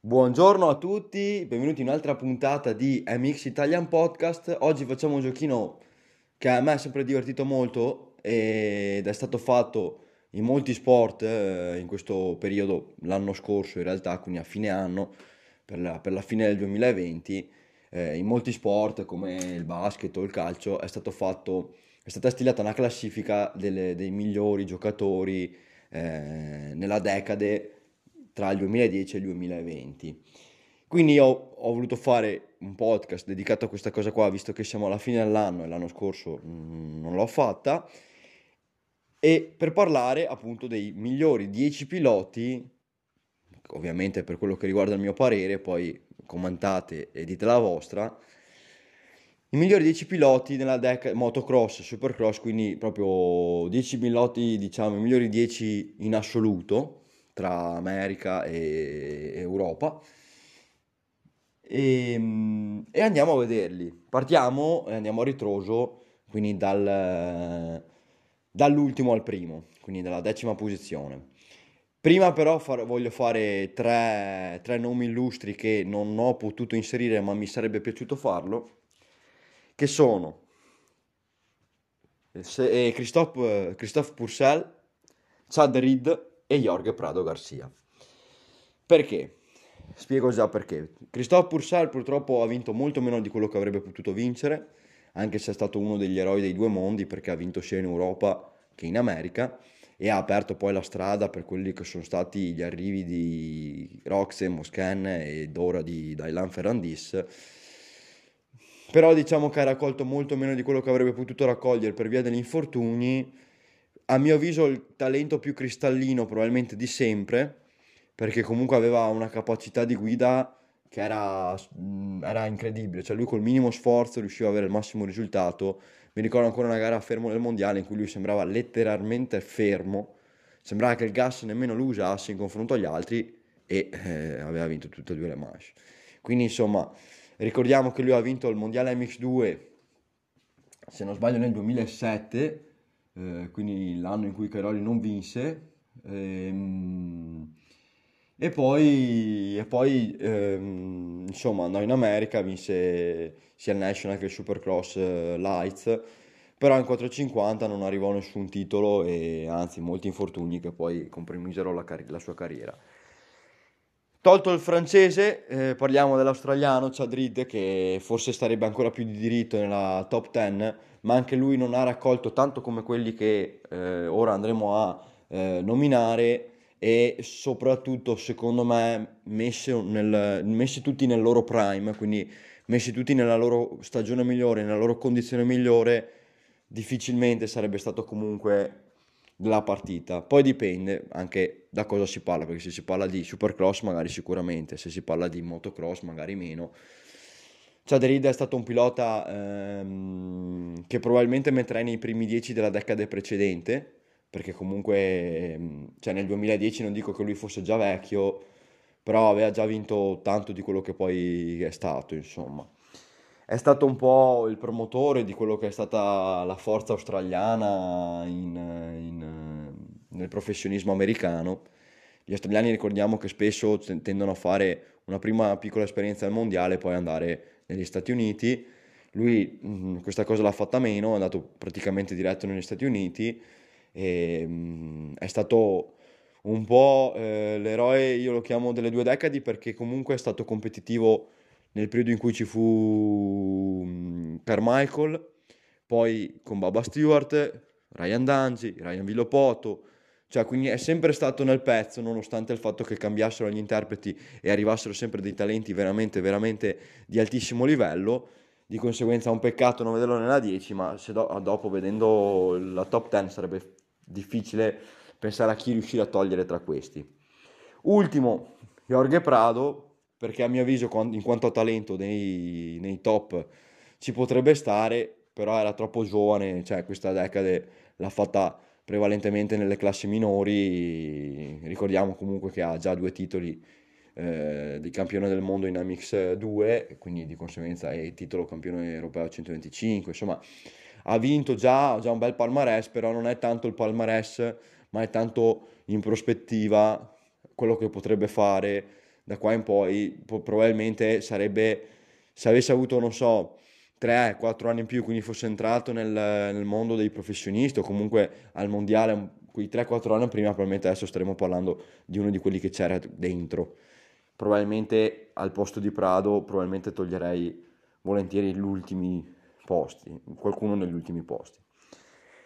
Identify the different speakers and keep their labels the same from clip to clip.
Speaker 1: Buongiorno a tutti, benvenuti in un'altra puntata di MX Italian Podcast. Oggi facciamo un giochino che a me è sempre divertito molto ed è stato fatto in molti sport eh, in questo periodo, l'anno scorso in realtà, quindi a fine anno, per la, per la fine del 2020, eh, in molti sport come il basket o il calcio è, fatto, è stata stilata una classifica delle, dei migliori giocatori eh, nella decade tra il 2010 e il 2020. Quindi io ho voluto fare un podcast dedicato a questa cosa qua, visto che siamo alla fine dell'anno e l'anno scorso mm, non l'ho fatta, e per parlare appunto dei migliori 10 piloti, ovviamente per quello che riguarda il mio parere, poi commentate e dite la vostra, i migliori 10 piloti nella deck motocross, supercross, quindi proprio 10 piloti, diciamo, i migliori 10 in assoluto, tra America e Europa. E, ehm, e, andiamo a vederli. Partiamo e andiamo a ritroso, quindi dal, dall'ultimo al primo, quindi dalla decima posizione. Prima però far, voglio fare tre, tre, nomi illustri che non ho potuto inserire ma mi sarebbe piaciuto farlo, che sono eh, Christophe, Christophe Purcell, Chad Reed e Jorge Prado Garcia. Perché? Spiego già perché. Christophe Purcell purtroppo ha vinto molto meno di quello che avrebbe potuto vincere, anche se è stato uno degli eroi dei due mondi perché ha vinto sia in Europa che in America e ha aperto poi la strada per quelli che sono stati gli arrivi di Roxe, Moscan ed ora di Dailan Ferrandis. Però diciamo che ha raccolto molto meno di quello che avrebbe potuto raccogliere per via degli infortuni a mio avviso il talento più cristallino probabilmente di sempre, perché comunque aveva una capacità di guida che era, mm, era incredibile, cioè lui col minimo sforzo riusciva ad avere il massimo risultato. Mi ricordo ancora una gara fermo nel mondiale in cui lui sembrava letteralmente fermo, sembrava che il gas nemmeno lo usasse in confronto agli altri e eh, aveva vinto tutte e due le manche. Quindi insomma, ricordiamo che lui ha vinto il mondiale MX2, se non sbaglio nel 2007 eh, quindi l'anno in cui Cairoli non vinse. Ehm, e poi, e poi ehm, insomma andò in America, vinse sia il National che il Supercross eh, Lights, però in 450 non arrivò nessun titolo e anzi molti infortuni che poi compromisero la, car- la sua carriera. Tolto il francese, eh, parliamo dell'australiano Chad Reed che forse starebbe ancora più di diritto nella top 10 ma anche lui non ha raccolto tanto come quelli che eh, ora andremo a eh, nominare e soprattutto secondo me messi, nel, messi tutti nel loro prime, quindi messi tutti nella loro stagione migliore, nella loro condizione migliore, difficilmente sarebbe stato comunque della partita. Poi dipende anche da cosa si parla, perché se si parla di supercross magari sicuramente, se si parla di motocross magari meno. Chad è stato un pilota ehm, che probabilmente metterei nei primi dieci della decade precedente, perché comunque ehm, cioè nel 2010 non dico che lui fosse già vecchio, però aveva già vinto tanto di quello che poi è stato, insomma. È stato un po' il promotore di quello che è stata la forza australiana in, in, nel professionismo americano. Gli australiani ricordiamo che spesso tendono a fare una prima piccola esperienza al mondiale e poi andare negli Stati Uniti. Lui mh, mm, questa cosa l'ha fatta meno, è andato praticamente diretto negli Stati Uniti e mh, mm, è stato un po' eh, l'eroe, io lo chiamo delle due decadi perché comunque è stato competitivo nel periodo in cui ci fu mh, mm, Carmichael, poi con Baba Stewart, Ryan Danzi, Ryan Villopoto, cioè, quindi è sempre stato nel pezzo, nonostante il fatto che cambiassero gli interpreti e arrivassero sempre dei talenti veramente, veramente di altissimo livello. Di conseguenza è un peccato non vederlo nella 10, ma se do- dopo vedendo la top 10 sarebbe difficile pensare a chi riuscire a togliere tra questi. Ultimo, Jorge Prado, perché a mio avviso in quanto a talento nei, nei top ci potrebbe stare, però era troppo giovane, cioè questa decade l'ha fatta prevalentemente nelle classi minori, ricordiamo comunque che ha già due titoli eh, di campione del mondo in Amix 2, quindi di conseguenza è titolo campione europeo 125, insomma ha vinto già, già un bel palmarès, però non è tanto il palmarès, ma è tanto in prospettiva quello che potrebbe fare da qua in poi probabilmente sarebbe, se avesse avuto, non so, 3-4 anni in più, quindi fosse entrato nel, nel, mondo dei professionisti o comunque al mondiale, quei 3-4 anni prima, probabilmente adesso staremo parlando di uno di quelli che c'era dentro. Probabilmente al posto di Prado, probabilmente toglierei volentieri gli ultimi posti, qualcuno negli ultimi posti.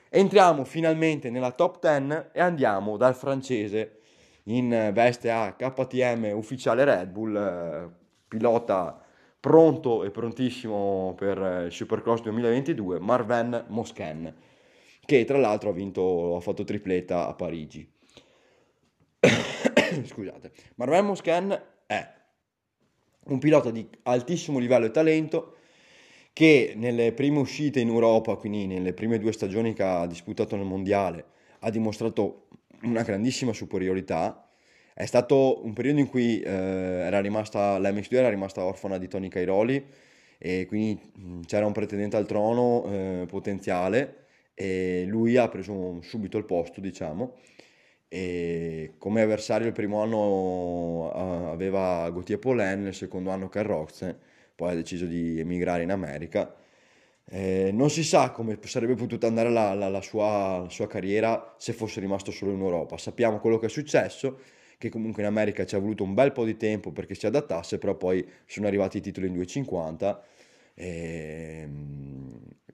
Speaker 1: Entriamo finalmente nella top 10 e andiamo dal francese in veste a KTM ufficiale Red Bull, eh, pilota pronto e prontissimo per il Supercross 2022, Marvin Mosken, che tra l'altro ha vinto, ha fatto tripletta a Parigi. Scusate, Marvin Mosken è un pilota di altissimo livello e talento che nelle prime uscite in Europa, quindi nelle prime due stagioni che ha disputato nel mondiale, ha dimostrato una grandissima superiorità. È stato un periodo in cui eh, era rimasta, l'MX2 era rimasta orfana di Tony Cairoli e quindi mh, c'era un pretendente al trono eh, potenziale e lui ha preso subito il posto, diciamo. E come avversario il primo anno aveva Gauthier Polen, il secondo anno Carrozze, poi ha deciso di emigrare in America eh, non si sa come sarebbe potuta andare la, la, la, sua, la, sua, carriera se fosse rimasto solo in Europa. Sappiamo quello che è successo, che comunque in America ci ha voluto un bel po' di tempo perché si adattasse, però poi sono arrivati i titoli in 250, eh,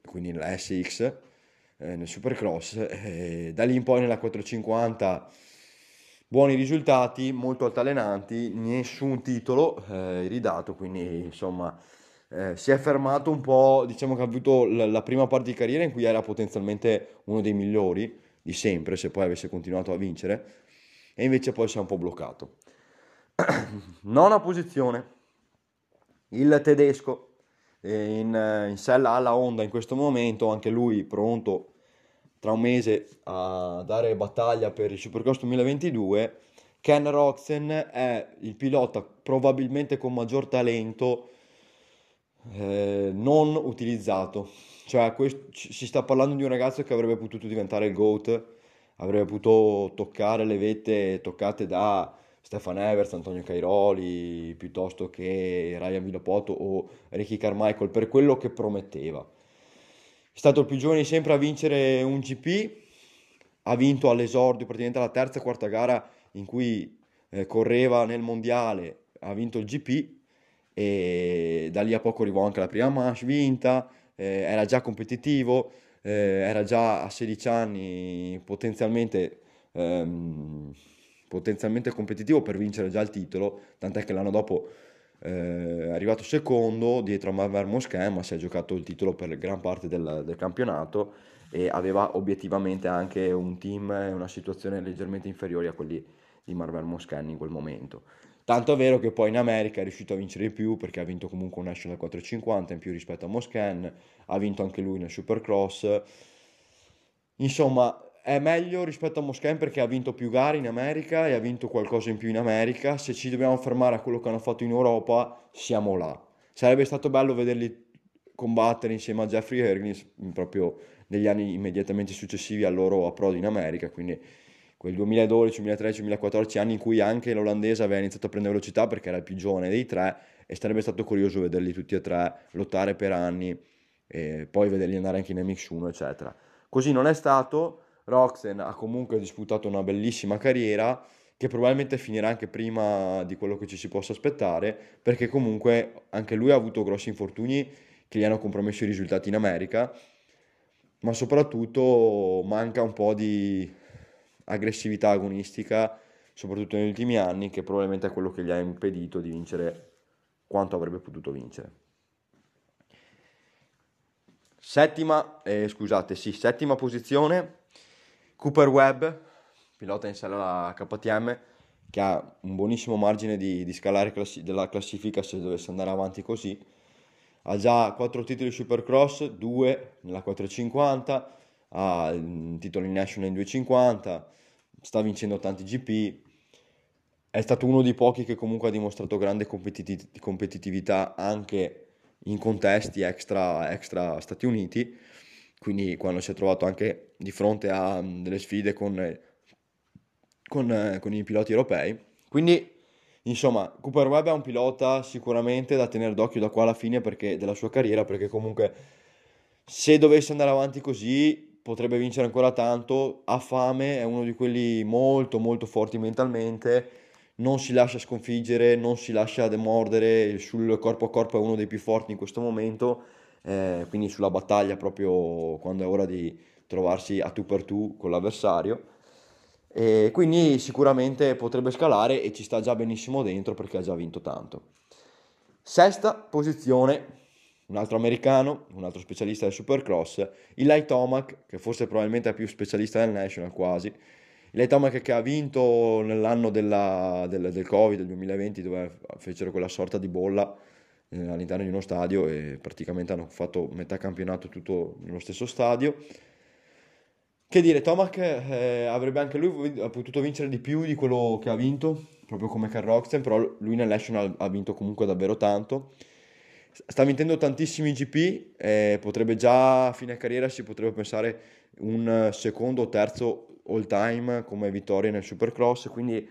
Speaker 1: quindi nella SX, eh, nel Supercross. Eh, da lì in poi nella 450 buoni risultati, molto altalenanti, nessun titolo eh, ridato, quindi insomma eh, si è fermato un po', diciamo che ha avuto la, la, prima parte di carriera in cui era potenzialmente uno dei migliori di sempre, se poi avesse continuato a vincere, e invece poi si è un po' bloccato. Nona posizione, il tedesco eh, in, in sella alla Honda in questo momento, anche lui pronto tra un mese a dare battaglia per il Supercross 2022. Ken Roxen è il pilota probabilmente con maggior talento eh, non utilizzato. Cioè, questo, si sta parlando di un ragazzo che avrebbe potuto diventare il GOAT, avrebbe potuto toccare le vette toccate da Stefan Evers, Antonio Cairoli, piuttosto che Ryan Villapoto o Ricky Carmichael, per quello che prometteva. È stato il più giovane sempre a vincere un GP, ha vinto all'esordio praticamente la terza e quarta gara in cui eh, correva nel mondiale, ha vinto il GP e da lì a poco arrivò anche la prima manche vinta, eh, era già competitivo, eh, era già a 16 anni potenzialmente, ehm, potenzialmente competitivo per vincere già il titolo, tant'è che l'anno dopo eh, è arrivato secondo dietro a Marver Mosquin, ma si è giocato il titolo per gran parte del, del campionato e aveva obiettivamente anche un team e una situazione leggermente inferiori a quelli di Marvel Moscan in quel momento. Tanto è vero che poi in America è riuscito a vincere di più perché ha vinto comunque un National 450 in più rispetto a Moscan, ha vinto anche lui nel Supercross. Insomma, è meglio rispetto a Moscan perché ha vinto più gare in America e ha vinto qualcosa in più in America. Se ci dobbiamo fermare a quello che hanno fatto in Europa, siamo là. Sarebbe stato bello vederli combattere insieme a Jeffrey Hergnis proprio negli anni immediatamente successivi al loro approdo in America, quindi quel 2012, 2013, 2014 anni in cui anche l'olandese aveva iniziato a prendere velocità perché era il più giovane dei tre e sarebbe stato curioso vederli tutti e tre lottare per anni e poi vederli andare anche in MX1 eccetera. Così non è stato, Roxen ha comunque disputato una bellissima carriera che probabilmente finirà anche prima di quello che ci si possa aspettare perché comunque anche lui ha avuto grossi infortuni che gli hanno compromesso i risultati in America ma soprattutto manca un po' di aggressività agonistica, soprattutto negli ultimi anni, che probabilmente è quello che gli ha impedito di vincere quanto avrebbe potuto vincere. Settima, eh, scusate, sì, settima posizione, Cooper Webb, pilota in sella alla KTM, che ha un buonissimo margine di, di scalare classi- della classifica se dovesse andare avanti così. Ha già 4 titoli Supercross, 2 nella 450, ha il titolo in National in 250, sta vincendo tanti GP, è stato uno dei pochi che comunque ha dimostrato grande competitiv- competitività anche in contesti extra, extra Stati Uniti, quindi quando si è trovato anche di fronte a delle sfide con, con, con i piloti europei. Quindi Insomma, Cooper Webb è un pilota sicuramente da tenere d'occhio da qua alla fine perché, della sua carriera, perché comunque se dovesse andare avanti così potrebbe vincere ancora tanto, ha fame, è uno di quelli molto molto forti mentalmente, non si lascia sconfiggere, non si lascia demordere, sul corpo a corpo è uno dei più forti in questo momento, eh, quindi sulla battaglia proprio quando è ora di trovarsi a tu per tu con l'avversario. E quindi sicuramente potrebbe scalare e ci sta già benissimo dentro perché ha già vinto tanto. Sesta posizione, un altro americano, un altro specialista del Supercross, Eli Tomac, che forse probabilmente è più specialista del National quasi. Eli Tomac che ha vinto nell'anno della, del, del, Covid, del 2020, dove fecero quella sorta di bolla eh, all'interno di uno stadio e praticamente hanno fatto metà campionato tutto nello stesso stadio. Che dire, Tomac eh, avrebbe anche lui potuto vincere di più di quello che ha vinto, proprio come Carl Roxen, però lui nel National ha vinto comunque davvero tanto. Sta vincendo tantissimi GP, eh, potrebbe già a fine carriera si potrebbe pensare un secondo o terzo all time come vittoria nel Supercross, quindi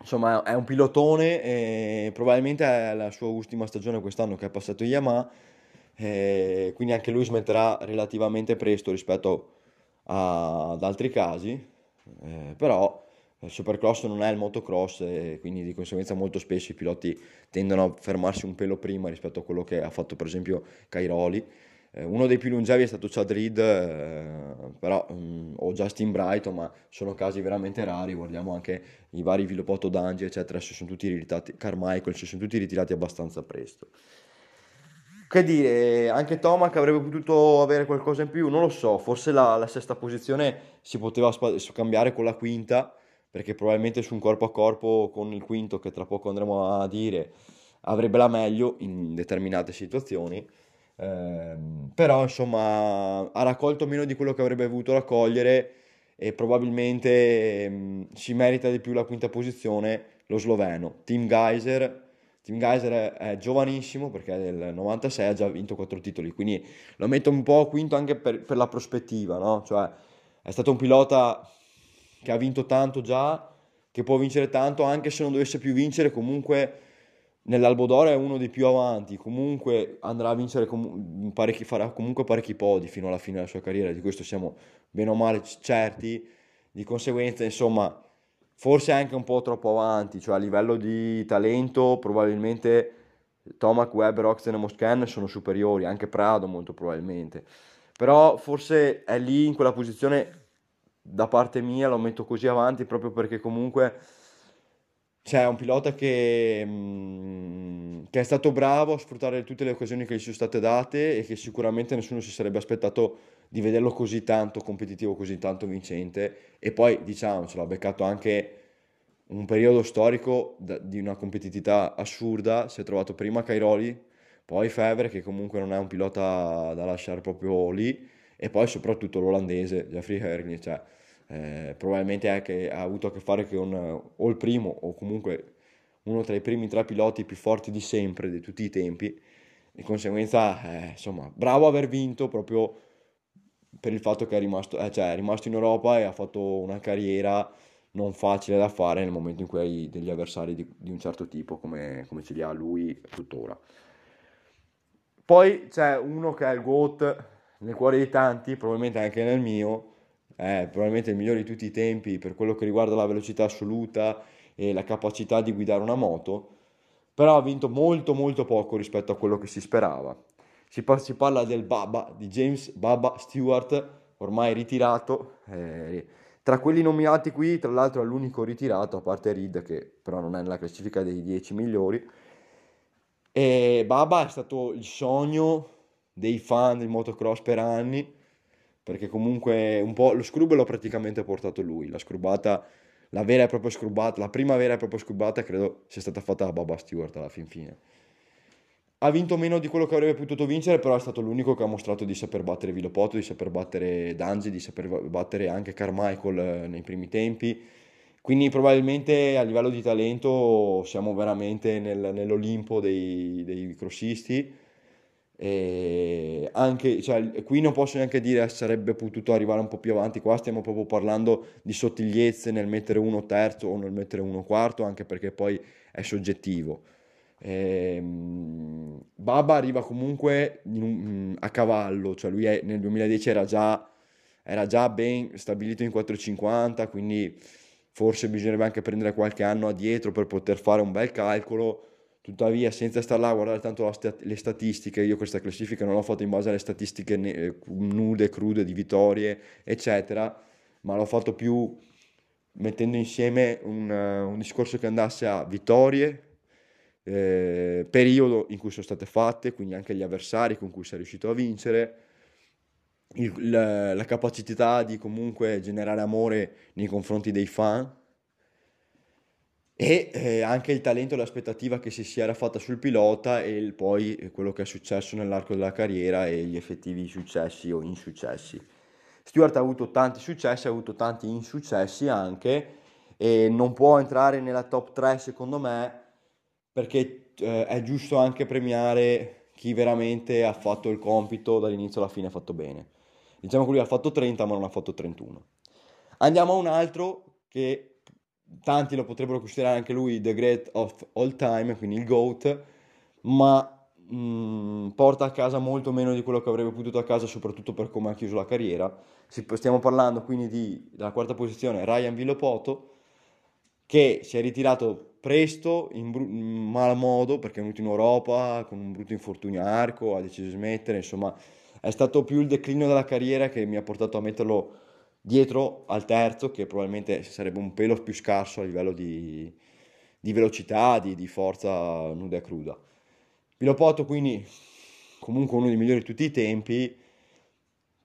Speaker 1: insomma è un pilotone e probabilmente è la sua ultima stagione quest'anno che è passato Yamaha, eh, quindi anche lui smetterà relativamente presto rispetto a ad altri casi, eh, però il supercross non è il motocross e quindi di conseguenza molto spesso i piloti tendono a fermarsi un pelo prima rispetto a quello che ha fatto per esempio Cairoli. Eh, uno dei più longevi è stato Chad Reed, eh, però, mh, mm, o Justin Brighton, ma sono casi veramente rari. Guardiamo anche i vari Vilopotto Dangi, eccetera, si sono tutti ritirati, Carmichael, si sono tutti ritirati abbastanza presto. Che dire, anche Tomac avrebbe potuto avere qualcosa in più, non lo so, forse la, la sesta posizione si poteva spa- cambiare con la quinta, perché probabilmente su un corpo a corpo con il quinto, che tra poco andremo a dire, avrebbe la meglio in determinate situazioni. Eh, però insomma ha raccolto meno di quello che avrebbe voluto raccogliere e probabilmente mh, mm, si merita di più la quinta posizione lo sloveno. Team Geyser Tim Geyser è, giovanissimo perché è del 96, ha già vinto quattro titoli, quindi lo metto un po' quinto anche per, per la prospettiva, no? Cioè è stato un pilota che ha vinto tanto già, che può vincere tanto, anche se non dovesse più vincere, comunque nell'Albo d'Oro è uno dei più avanti, comunque andrà a vincere com- parecchi, farà comunque parecchi podi fino alla fine della sua carriera, di questo siamo bene o male certi, di conseguenza insomma forse anche un po' troppo avanti, cioè a livello di talento probabilmente Tomac, Webb, Roxen e Moscan sono superiori, anche Prado molto probabilmente, però forse è lì in quella posizione da parte mia, lo metto così avanti proprio perché comunque c'è un pilota che, mh, che, è stato bravo a sfruttare tutte le occasioni che gli sono state date e che sicuramente nessuno si sarebbe aspettato di vederlo così tanto competitivo, così tanto vincente. E poi diciamo ce l'ha beccato anche un periodo storico da, di una competitività assurda, si è trovato prima Cairoli, poi Fever che comunque non è un pilota da lasciare proprio lì e poi soprattutto l'olandese Jeffrey Hergli, cioè eh, probabilmente anche, ha avuto a che fare con o il primo o comunque uno tra i primi tre piloti più forti di sempre, di tutti i tempi, di conseguenza eh, insomma bravo aver vinto proprio per il fatto che è rimasto, eh, cioè, è rimasto in Europa e ha fatto una carriera non facile da fare nel momento in cui hai degli avversari di, di un certo tipo come, come, ce li ha lui tuttora. Poi c'è uno che è il GOAT nel cuore di tanti, probabilmente anche nel mio, è probabilmente il migliore di tutti i tempi per quello che riguarda la velocità assoluta e la capacità di guidare una moto, però ha vinto molto molto poco rispetto a quello che si sperava si, par- si parla del Baba, di James Baba Stewart, ormai ritirato. Eh, tra quelli nominati qui, tra l'altro, è l'unico ritirato, a parte Reed, che però non è nella classifica dei 10 migliori. E Baba è stato il sogno dei fan del motocross per anni, perché comunque un po' lo scrub l'ho praticamente portato lui, la scrubata, la vera e propria scrubata, la prima vera e propria scrubata credo sia stata fatta da Baba Stewart alla fin fine ha vinto meno di quello che avrebbe potuto vincere, però è stato l'unico che ha mostrato di saper battere Vilopoto, di saper battere Danzi, di saper battere anche Carmichael eh, nei primi tempi. Quindi probabilmente a livello di talento siamo veramente nel, nell'Olimpo dei, dei crossisti. E anche, cioè, qui non posso neanche dire sarebbe potuto arrivare un po' più avanti, qua stiamo proprio parlando di sottigliezze nel mettere uno terzo o nel mettere uno quarto, anche perché poi è soggettivo. E, ehm, Baba arriva comunque un, a cavallo, cioè lui è, nel 2010 era già, era già ben stabilito in 4,50, quindi forse bisognerebbe anche prendere qualche anno addietro per poter fare un bel calcolo Tuttavia, senza stare là a guardare tanto stat- le statistiche, io questa classifica non l'ho fatta in base alle statistiche ne- nude, crude di vittorie, eccetera, ma l'ho fatto più mettendo insieme un, uh, un discorso che andasse a vittorie, eh, periodo in cui sono state fatte, quindi anche gli avversari con cui sei riuscito a vincere, il, la, la capacità di comunque generare amore nei confronti dei fan e eh, anche il talento e l'aspettativa che si era fatta sul pilota e il, poi quello che è successo nell'arco della carriera e gli effettivi successi o insuccessi. Stewart ha avuto tanti successi, ha avuto tanti insuccessi anche e non può entrare nella top 3 secondo me perché eh, è giusto anche premiare chi veramente ha fatto il compito dall'inizio alla fine ha fatto bene. Diciamo che lui ha fatto 30 ma non ha fatto 31. Andiamo a un altro che tanti lo potrebbero considerare anche lui the great of all time, quindi il GOAT, ma mh, mm, porta a casa molto meno di quello che avrebbe potuto a casa, soprattutto per come ha chiuso la carriera. Stiamo parlando quindi di, della quarta posizione Ryan Villopoto, che si è ritirato presto, in, bru- in mal modo, perché è venuto in Europa con un brutto infortunio arco, ha deciso di smettere, insomma è stato più il declino della carriera che mi ha portato a metterlo dietro al terzo che probabilmente sarebbe un pelo più scarso a livello di, di velocità, di, di, forza nuda e cruda. Pilopoto quindi comunque uno dei migliori di tutti i tempi,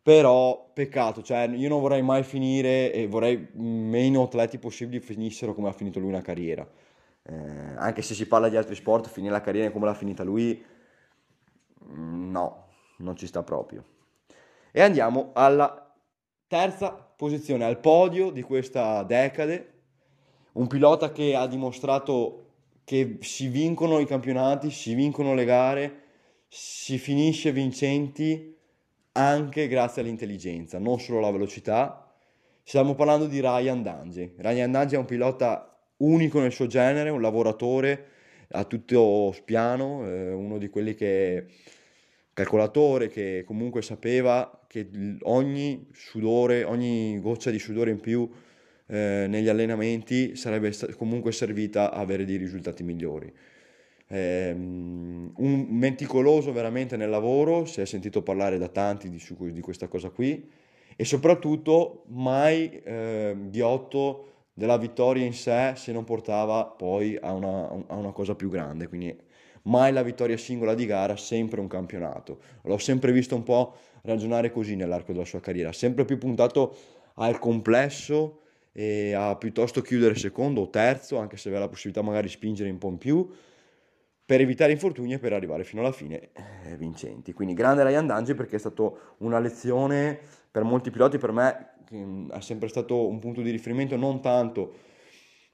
Speaker 1: però peccato, cioè io non vorrei mai finire e vorrei meno atleti possibili finissero come ha finito lui una carriera. Eh, anche se si parla di altri sport, finire la carriera come l'ha finita lui, no, non ci sta proprio. E andiamo alla terza posizione al podio di questa decade, un pilota che ha dimostrato che si vincono i campionati, si vincono le gare, si finisce vincenti anche grazie all'intelligenza, non solo alla velocità. Stiamo parlando di Ryan Dange. Ryan Dange è un pilota unico nel suo genere, un lavoratore a tutto spiano, eh, uno di quelli che calcolatore che comunque sapeva che ogni sudore, ogni goccia di sudore in più eh, negli allenamenti sarebbe comunque servita a avere dei risultati migliori. Eh, un meticoloso veramente nel lavoro, si è sentito parlare da tanti di, su, di questa cosa qui e soprattutto mai eh, ghiotto della vittoria in sé se non portava poi a una, a una cosa più grande, quindi mai la vittoria singola di gara, sempre un campionato. L'ho sempre visto un po' ragionare così nell'arco della sua carriera, sempre più puntato al complesso e a piuttosto chiudere secondo o terzo, anche se aveva la possibilità magari di spingere un po' in più, per evitare infortuni e per arrivare fino alla fine eh, vincenti. Quindi grande Ryan Dange perché è stata una lezione per molti piloti, per me che è sempre stato un punto di riferimento non tanto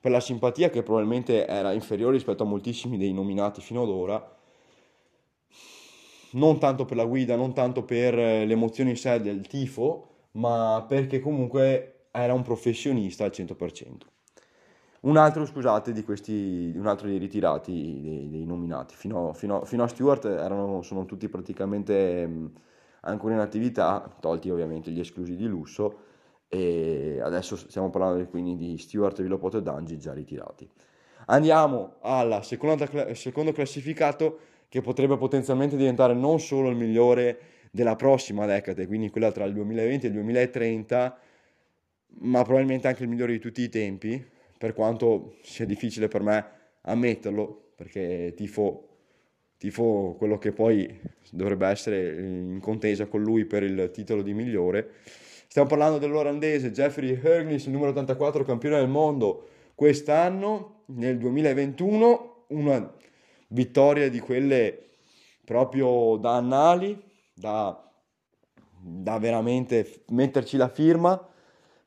Speaker 1: per la simpatia che probabilmente era inferiore rispetto a moltissimi dei nominati fino ad ora, non tanto per la guida, non tanto per eh, l'emozione in sé del tifo, ma perché comunque era un professionista al 100%. Un altro, scusate, di questi, un altro dei ritirati, dei, dei nominati, fino, fino, fino, a Stewart erano, sono tutti praticamente ancora in attività, tolti ovviamente gli esclusi di lusso, e adesso stiamo parlando quindi di Stewart, Villopoto e Dangi già ritirati. Andiamo al secondo classificato che potrebbe potenzialmente diventare non solo il migliore della prossima decade, quindi quella tra il 2020 e il 2030, ma probabilmente anche il migliore di tutti i tempi, per quanto sia difficile per me ammetterlo, perché tifo, tifo quello che poi dovrebbe essere in contesa con lui per il titolo di migliore Stiamo parlando dell'olandese Jeffrey Hergnis, numero 84 campione del mondo quest'anno, nel 2021, una vittoria di quelle proprio da annali, da, da veramente metterci la firma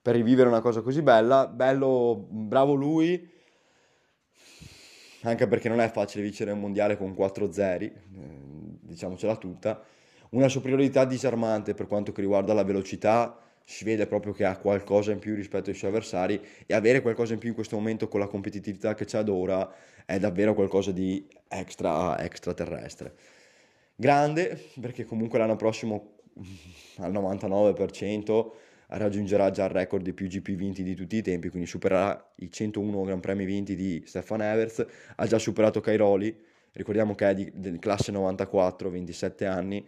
Speaker 1: per rivivere una cosa così bella. Bello, bravo lui. anche perché non è facile vincere un mondiale con 4-0, eh, diciamocela tutta. Una superiorità disarmante per quanto riguarda la velocità, si vede proprio che ha qualcosa in più rispetto ai suoi avversari e avere qualcosa in più in questo momento con la competitività che c'è ad ora è davvero qualcosa di extra, extraterrestre. Grande perché comunque l'anno prossimo al 99% raggiungerà già il record di più GP vinti di tutti i tempi, quindi supererà i 101 Gran Premi vinti di Stefan Evers, ha già superato Cairoli, ricordiamo che è di classe 94, 27 anni,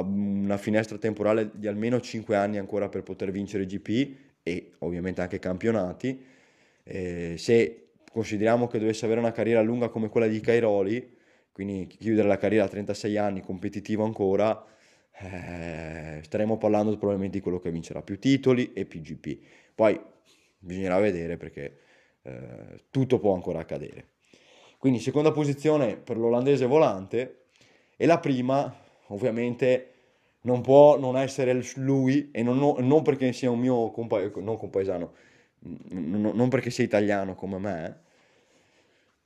Speaker 1: una finestra temporale di almeno 5 anni ancora per poter vincere GP e ovviamente anche campionati. Eh, se consideriamo che dovesse avere una carriera lunga come quella di Cairoli, quindi chiudere la carriera a 36 anni, competitivo ancora, eh, staremo parlando probabilmente di quello che vincerà più titoli e più GP. Poi bisognerà vedere perché eh, tutto può ancora accadere. Quindi seconda posizione per l'olandese volante e la prima ovviamente non può non essere lui e non, non perché sia un mio compa- non compaesano, non, non perché sia italiano come me,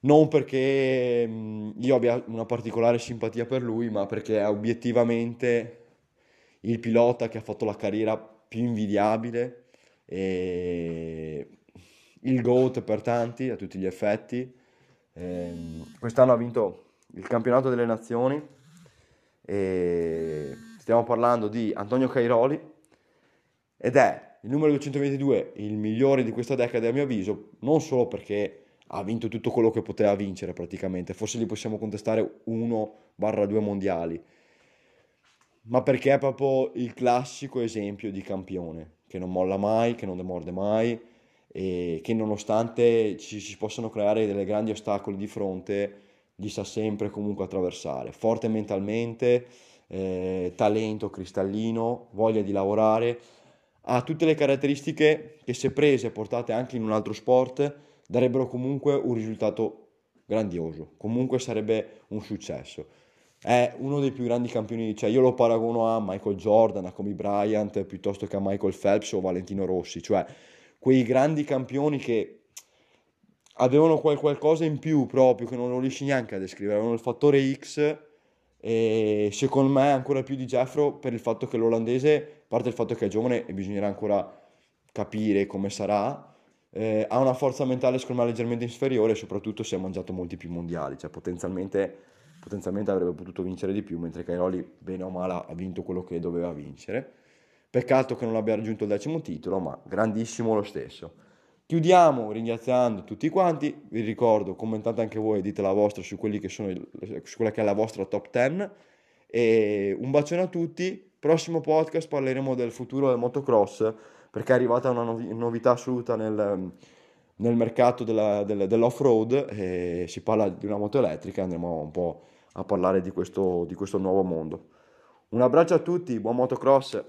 Speaker 1: non perché mm, io abbia una particolare simpatia per lui, ma perché è obiettivamente il pilota che ha fatto la carriera più invidiabile e il GOAT per tanti, a tutti gli effetti. Eh, quest'anno ha vinto il campionato delle nazioni e stiamo parlando di Antonio Cairoli ed è il numero 222 il migliore di questa decade a mio avviso, non solo perché ha vinto tutto quello che poteva vincere praticamente, forse gli possiamo contestare 1-2 mondiali, ma perché è proprio il classico esempio di campione, che non molla mai, che non demorde mai e che nonostante ci si possano creare delle grandi ostacoli di fronte, li sa sempre comunque attraversare. Forte mentalmente, eh, talento cristallino, voglia di lavorare, ha tutte le caratteristiche che se prese e portate anche in un altro sport darebbero comunque un risultato grandioso, comunque sarebbe un successo. È uno dei più grandi campioni, cioè io lo paragono a Michael Jordan, a Kobe Bryant, piuttosto che a Michael Phelps o Valentino Rossi, cioè quei grandi campioni che avevano quel qualcosa in più proprio, che non lo riesci neanche a descrivere, avevano il fattore X e secondo me ancora più di Jeffro per il fatto che l'olandese, a parte il fatto che è giovane e bisognerà ancora capire come sarà, eh, ha una forza mentale secondo me leggermente inferiore e soprattutto si è mangiato molti più mondiali, cioè potenzialmente potenzialmente avrebbe potuto vincere di più, mentre Cairoli, bene o male, ha vinto quello che doveva vincere. Peccato che non abbia raggiunto il decimo titolo, ma grandissimo lo stesso. Chiudiamo ringraziando tutti quanti, vi ricordo, commentate anche voi, dite la vostra su, il, su quella che è la vostra top 10 e un bacione a tutti. Prossimo podcast parleremo del futuro del motocross perché è arrivata una novità assoluta nel, nel mercato della, del, dell'off-road e si parla di una moto elettrica, andremo un po' a parlare di questo, di questo nuovo mondo. Un abbraccio a tutti, buon motocross!